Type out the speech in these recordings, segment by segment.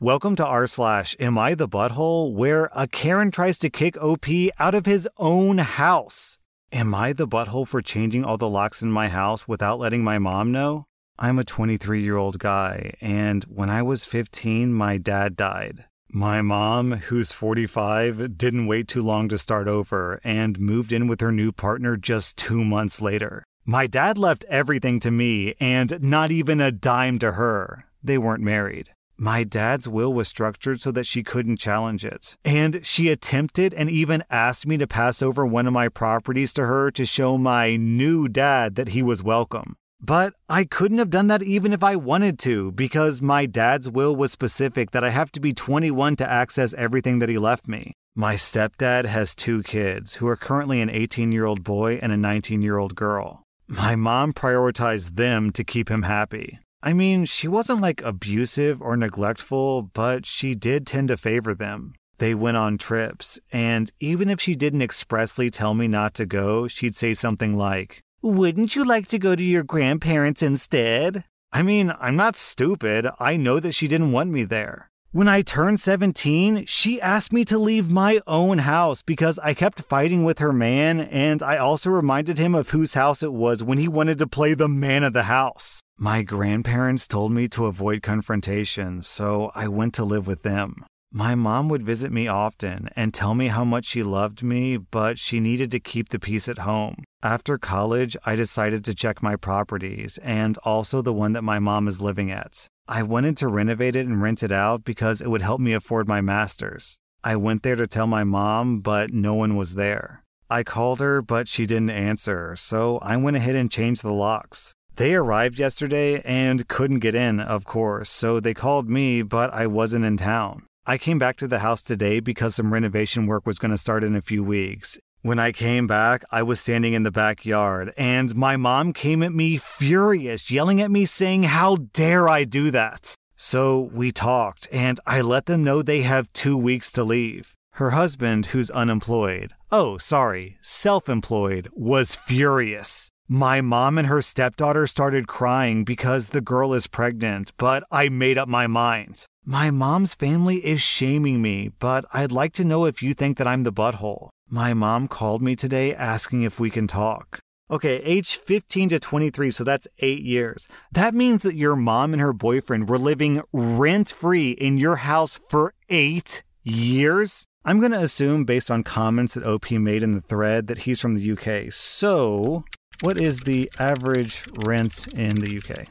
Welcome to r slash Am I the Butthole, where a Karen tries to kick OP out of his own house. Am I the butthole for changing all the locks in my house without letting my mom know? I'm a 23 year old guy, and when I was 15, my dad died. My mom, who's 45, didn't wait too long to start over and moved in with her new partner just two months later. My dad left everything to me and not even a dime to her. They weren't married. My dad's will was structured so that she couldn't challenge it. And she attempted and even asked me to pass over one of my properties to her to show my new dad that he was welcome. But I couldn't have done that even if I wanted to, because my dad's will was specific that I have to be 21 to access everything that he left me. My stepdad has two kids who are currently an 18 year old boy and a 19 year old girl. My mom prioritized them to keep him happy. I mean, she wasn't like abusive or neglectful, but she did tend to favor them. They went on trips, and even if she didn't expressly tell me not to go, she'd say something like, Wouldn't you like to go to your grandparents instead? I mean, I'm not stupid. I know that she didn't want me there. When I turned 17, she asked me to leave my own house because I kept fighting with her man, and I also reminded him of whose house it was when he wanted to play the man of the house. My grandparents told me to avoid confrontation, so I went to live with them. My mom would visit me often and tell me how much she loved me, but she needed to keep the peace at home. After college, I decided to check my properties and also the one that my mom is living at. I wanted to renovate it and rent it out because it would help me afford my master's. I went there to tell my mom, but no one was there. I called her, but she didn't answer, so I went ahead and changed the locks. They arrived yesterday and couldn't get in, of course, so they called me, but I wasn't in town. I came back to the house today because some renovation work was going to start in a few weeks. When I came back, I was standing in the backyard, and my mom came at me furious, yelling at me, saying, How dare I do that? So we talked, and I let them know they have two weeks to leave. Her husband, who's unemployed, oh, sorry, self employed, was furious. My mom and her stepdaughter started crying because the girl is pregnant, but I made up my mind. My mom's family is shaming me, but I'd like to know if you think that I'm the butthole. My mom called me today asking if we can talk. Okay, age 15 to 23, so that's eight years. That means that your mom and her boyfriend were living rent free in your house for eight years? I'm going to assume, based on comments that OP made in the thread, that he's from the UK. So, what is the average rent in the UK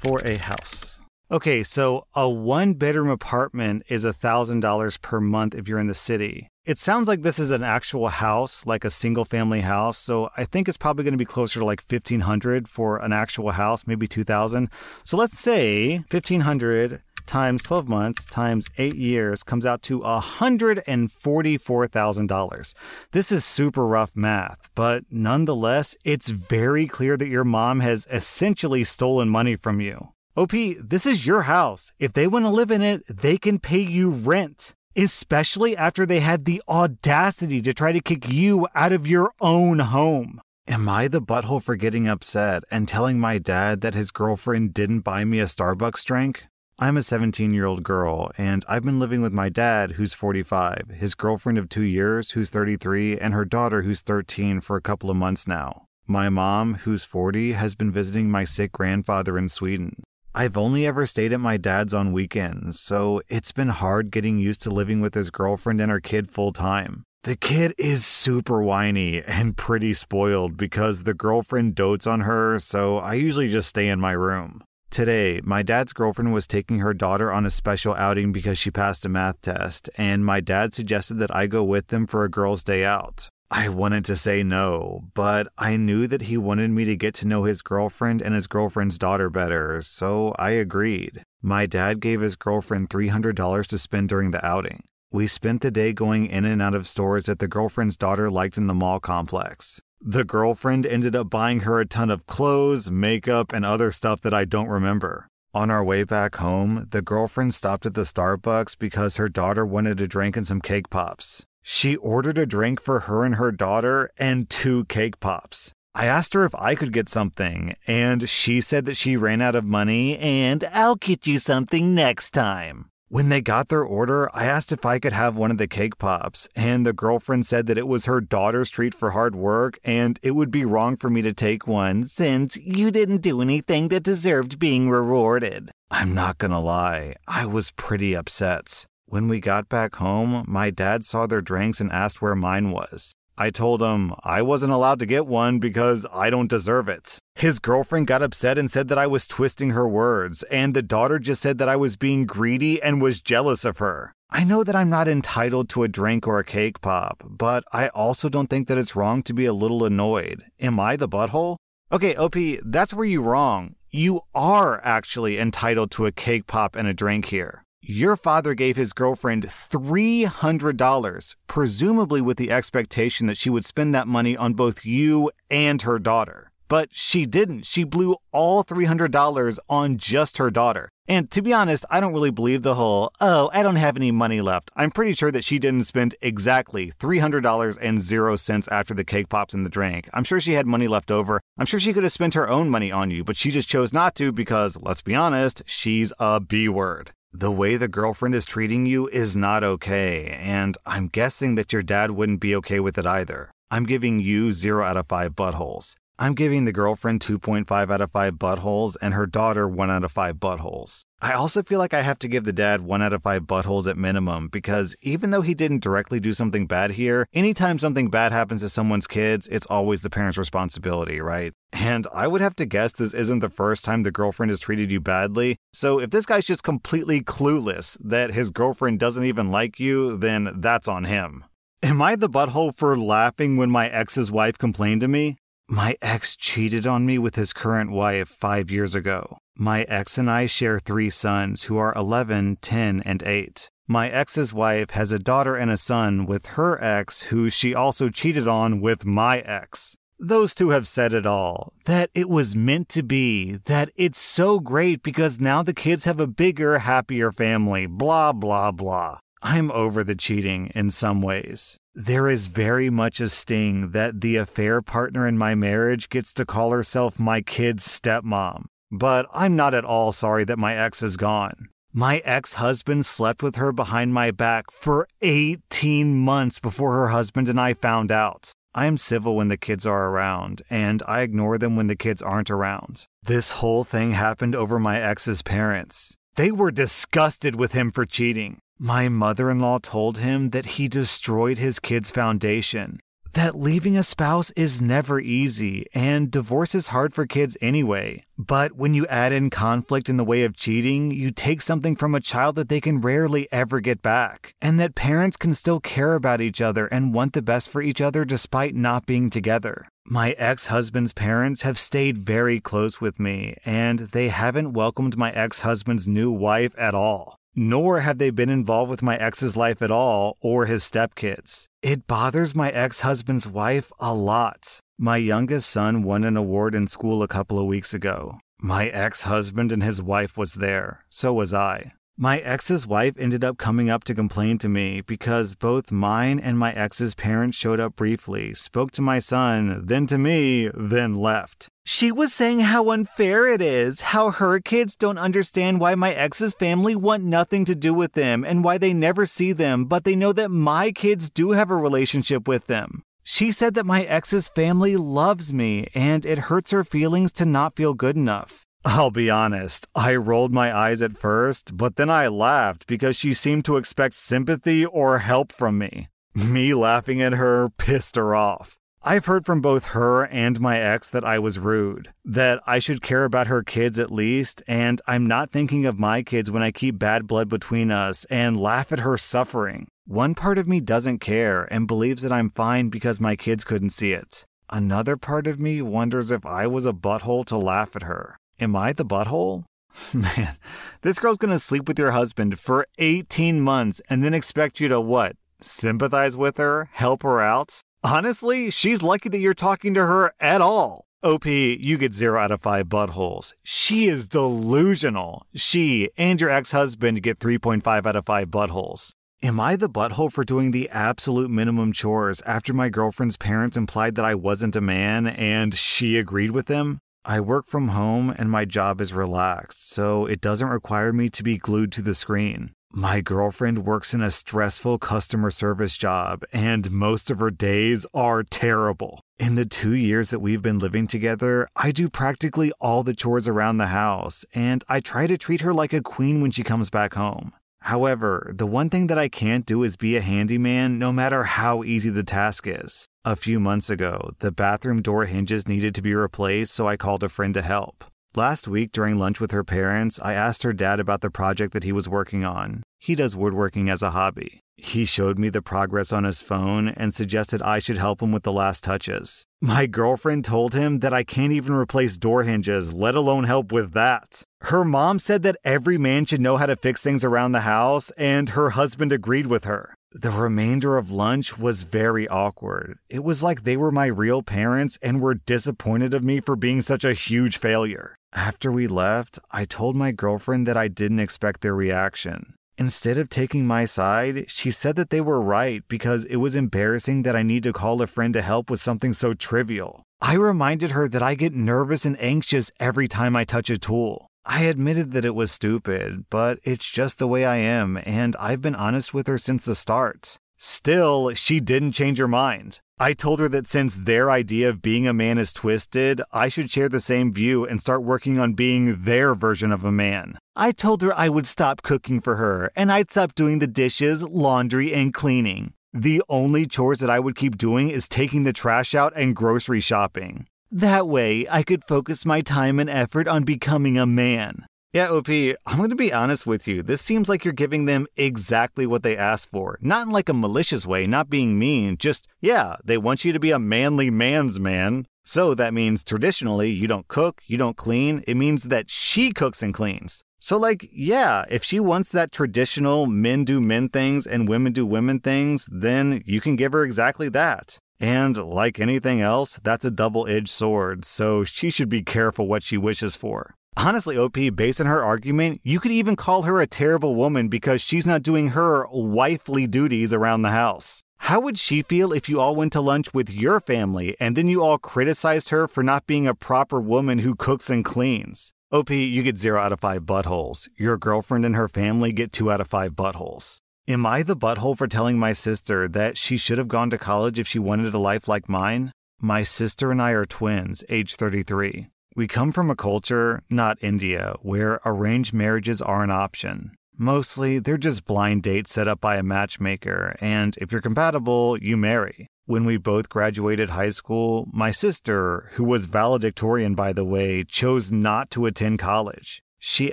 for a house? Okay, so a one bedroom apartment is $1,000 per month if you're in the city. It sounds like this is an actual house, like a single family house. So I think it's probably going to be closer to like 1500 for an actual house, maybe 2000. So let's say 1500 times 12 months times 8 years comes out to $144,000. This is super rough math, but nonetheless, it's very clear that your mom has essentially stolen money from you. OP, this is your house. If they want to live in it, they can pay you rent especially after they had the audacity to try to kick you out of your own home. Am I the butthole for getting upset and telling my dad that his girlfriend didn't buy me a Starbucks drink? I'm a 17 year old girl, and I've been living with my dad, who's 45, his girlfriend of two years, who's 33, and her daughter, who's 13, for a couple of months now. My mom, who's 40, has been visiting my sick grandfather in Sweden. I've only ever stayed at my dad's on weekends, so it's been hard getting used to living with his girlfriend and her kid full time. The kid is super whiny and pretty spoiled because the girlfriend dotes on her, so I usually just stay in my room. Today, my dad's girlfriend was taking her daughter on a special outing because she passed a math test, and my dad suggested that I go with them for a girls' day out. I wanted to say no, but I knew that he wanted me to get to know his girlfriend and his girlfriend's daughter better, so I agreed. My dad gave his girlfriend $300 to spend during the outing. We spent the day going in and out of stores that the girlfriend's daughter liked in the mall complex. The girlfriend ended up buying her a ton of clothes, makeup, and other stuff that I don't remember. On our way back home, the girlfriend stopped at the Starbucks because her daughter wanted a drink and some cake pops. She ordered a drink for her and her daughter and two cake pops. I asked her if I could get something, and she said that she ran out of money and I'll get you something next time. When they got their order, I asked if I could have one of the cake pops, and the girlfriend said that it was her daughter's treat for hard work and it would be wrong for me to take one since you didn't do anything that deserved being rewarded. I'm not gonna lie, I was pretty upset. When we got back home, my dad saw their drinks and asked where mine was. I told him I wasn't allowed to get one because I don't deserve it. His girlfriend got upset and said that I was twisting her words, and the daughter just said that I was being greedy and was jealous of her. I know that I'm not entitled to a drink or a cake pop, but I also don't think that it's wrong to be a little annoyed. Am I the butthole? Okay, OP, that's where you're wrong. You are actually entitled to a cake pop and a drink here your father gave his girlfriend $300, presumably with the expectation that she would spend that money on both you and her daughter. But she didn't. She blew all $300 on just her daughter. And to be honest, I don't really believe the whole, oh, I don't have any money left. I'm pretty sure that she didn't spend exactly $300 and zero cents after the cake pops and the drink. I'm sure she had money left over. I'm sure she could have spent her own money on you, but she just chose not to because, let's be honest, she's a B word the way the girlfriend is treating you is not okay, and I'm guessing that your dad wouldn't be okay with it either. I'm giving you 0 out of 5 buttholes. I'm giving the girlfriend 2.5 out of 5 buttholes and her daughter 1 out of 5 buttholes. I also feel like I have to give the dad 1 out of 5 buttholes at minimum because even though he didn't directly do something bad here, anytime something bad happens to someone's kids, it's always the parent's responsibility, right? And I would have to guess this isn't the first time the girlfriend has treated you badly. So if this guy's just completely clueless that his girlfriend doesn't even like you, then that's on him. Am I the butthole for laughing when my ex's wife complained to me? My ex cheated on me with his current wife five years ago. My ex and I share three sons who are 11, 10, and 8. My ex's wife has a daughter and a son with her ex, who she also cheated on with my ex. Those two have said it all that it was meant to be, that it's so great because now the kids have a bigger, happier family, blah, blah, blah. I'm over the cheating in some ways. There is very much a sting that the affair partner in my marriage gets to call herself my kid's stepmom. But I'm not at all sorry that my ex is gone. My ex husband slept with her behind my back for 18 months before her husband and I found out. I am civil when the kids are around, and I ignore them when the kids aren't around. This whole thing happened over my ex's parents. They were disgusted with him for cheating. My mother in law told him that he destroyed his kid's foundation, that leaving a spouse is never easy, and divorce is hard for kids anyway. But when you add in conflict in the way of cheating, you take something from a child that they can rarely ever get back, and that parents can still care about each other and want the best for each other despite not being together. My ex husband's parents have stayed very close with me, and they haven't welcomed my ex husband's new wife at all nor have they been involved with my ex's life at all or his stepkids. It bothers my ex husband's wife a lot. My youngest son won an award in school a couple of weeks ago. My ex husband and his wife was there, so was I. My ex's wife ended up coming up to complain to me because both mine and my ex's parents showed up briefly, spoke to my son, then to me, then left. She was saying how unfair it is, how her kids don't understand why my ex's family want nothing to do with them and why they never see them, but they know that my kids do have a relationship with them. She said that my ex's family loves me and it hurts her feelings to not feel good enough. I'll be honest, I rolled my eyes at first, but then I laughed because she seemed to expect sympathy or help from me. Me laughing at her pissed her off. I've heard from both her and my ex that I was rude, that I should care about her kids at least, and I'm not thinking of my kids when I keep bad blood between us and laugh at her suffering. One part of me doesn't care and believes that I'm fine because my kids couldn't see it. Another part of me wonders if I was a butthole to laugh at her. Am I the butthole? Man, this girl's gonna sleep with your husband for 18 months and then expect you to what? Sympathize with her? Help her out? Honestly, she's lucky that you're talking to her at all. OP, you get 0 out of 5 buttholes. She is delusional. She and your ex husband get 3.5 out of 5 buttholes. Am I the butthole for doing the absolute minimum chores after my girlfriend's parents implied that I wasn't a man and she agreed with them? I work from home and my job is relaxed, so it doesn't require me to be glued to the screen. My girlfriend works in a stressful customer service job, and most of her days are terrible. In the two years that we've been living together, I do practically all the chores around the house, and I try to treat her like a queen when she comes back home. However, the one thing that I can't do is be a handyman no matter how easy the task is. A few months ago, the bathroom door hinges needed to be replaced, so I called a friend to help. Last week, during lunch with her parents, I asked her dad about the project that he was working on. He does woodworking as a hobby. He showed me the progress on his phone and suggested I should help him with the last touches. My girlfriend told him that I can't even replace door hinges, let alone help with that. Her mom said that every man should know how to fix things around the house, and her husband agreed with her. The remainder of lunch was very awkward. It was like they were my real parents and were disappointed of me for being such a huge failure. After we left, I told my girlfriend that I didn't expect their reaction. Instead of taking my side, she said that they were right because it was embarrassing that I need to call a friend to help with something so trivial. I reminded her that I get nervous and anxious every time I touch a tool. I admitted that it was stupid, but it's just the way I am, and I've been honest with her since the start. Still, she didn't change her mind. I told her that since their idea of being a man is twisted, I should share the same view and start working on being their version of a man. I told her I would stop cooking for her and I'd stop doing the dishes, laundry, and cleaning. The only chores that I would keep doing is taking the trash out and grocery shopping. That way, I could focus my time and effort on becoming a man. Yeah, OP, I'm going to be honest with you. This seems like you're giving them exactly what they asked for. Not in like a malicious way, not being mean, just, yeah, they want you to be a manly man's man. So that means traditionally you don't cook, you don't clean. It means that she cooks and cleans. So, like, yeah, if she wants that traditional men do men things and women do women things, then you can give her exactly that. And like anything else, that's a double edged sword, so she should be careful what she wishes for. Honestly, OP, based on her argument, you could even call her a terrible woman because she's not doing her wifely duties around the house. How would she feel if you all went to lunch with your family and then you all criticized her for not being a proper woman who cooks and cleans? OP, you get 0 out of 5 buttholes. Your girlfriend and her family get 2 out of 5 buttholes. Am I the butthole for telling my sister that she should have gone to college if she wanted a life like mine? My sister and I are twins, age 33. We come from a culture, not India, where arranged marriages are an option. Mostly, they're just blind dates set up by a matchmaker, and if you're compatible, you marry. When we both graduated high school, my sister, who was valedictorian by the way, chose not to attend college. She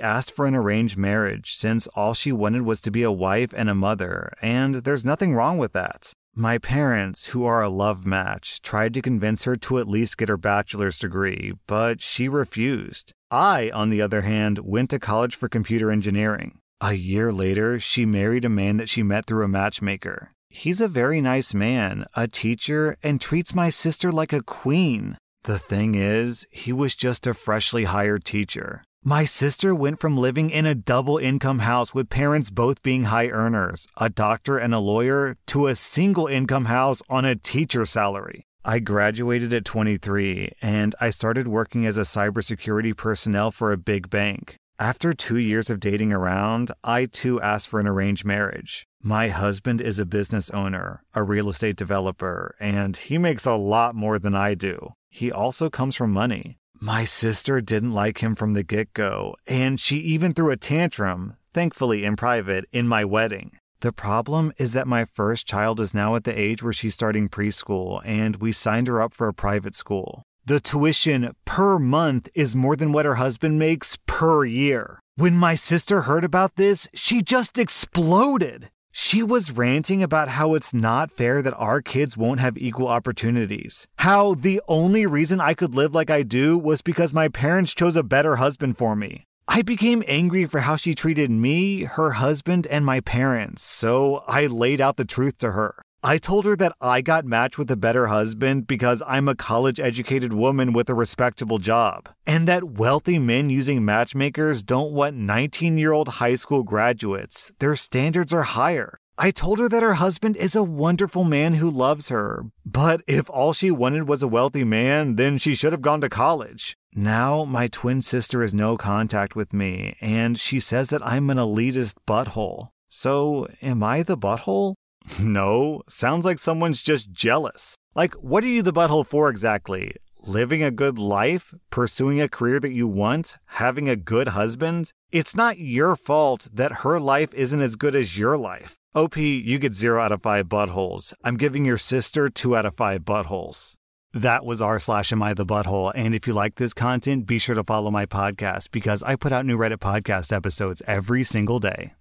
asked for an arranged marriage since all she wanted was to be a wife and a mother, and there's nothing wrong with that. My parents, who are a love match, tried to convince her to at least get her bachelor's degree, but she refused. I, on the other hand, went to college for computer engineering. A year later, she married a man that she met through a matchmaker. He's a very nice man, a teacher, and treats my sister like a queen. The thing is, he was just a freshly hired teacher. My sister went from living in a double income house with parents both being high earners, a doctor and a lawyer, to a single income house on a teacher salary. I graduated at 23 and I started working as a cybersecurity personnel for a big bank. After two years of dating around, I too asked for an arranged marriage. My husband is a business owner, a real estate developer, and he makes a lot more than I do. He also comes from money. My sister didn't like him from the get go, and she even threw a tantrum, thankfully in private, in my wedding. The problem is that my first child is now at the age where she's starting preschool, and we signed her up for a private school. The tuition per month is more than what her husband makes per year. When my sister heard about this, she just exploded. She was ranting about how it's not fair that our kids won't have equal opportunities. How the only reason I could live like I do was because my parents chose a better husband for me. I became angry for how she treated me, her husband, and my parents, so I laid out the truth to her. I told her that I got matched with a better husband because I'm a college educated woman with a respectable job, and that wealthy men using matchmakers don't want 19 year old high school graduates. Their standards are higher. I told her that her husband is a wonderful man who loves her, but if all she wanted was a wealthy man, then she should have gone to college. Now, my twin sister has no contact with me, and she says that I'm an elitist butthole. So, am I the butthole? No, sounds like someone's just jealous. Like, what are you the butthole for exactly? Living a good life? Pursuing a career that you want? Having a good husband? It's not your fault that her life isn't as good as your life. OP, you get 0 out of 5 buttholes. I'm giving your sister 2 out of 5 buttholes. That was r slash am I the butthole. And if you like this content, be sure to follow my podcast because I put out new Reddit podcast episodes every single day.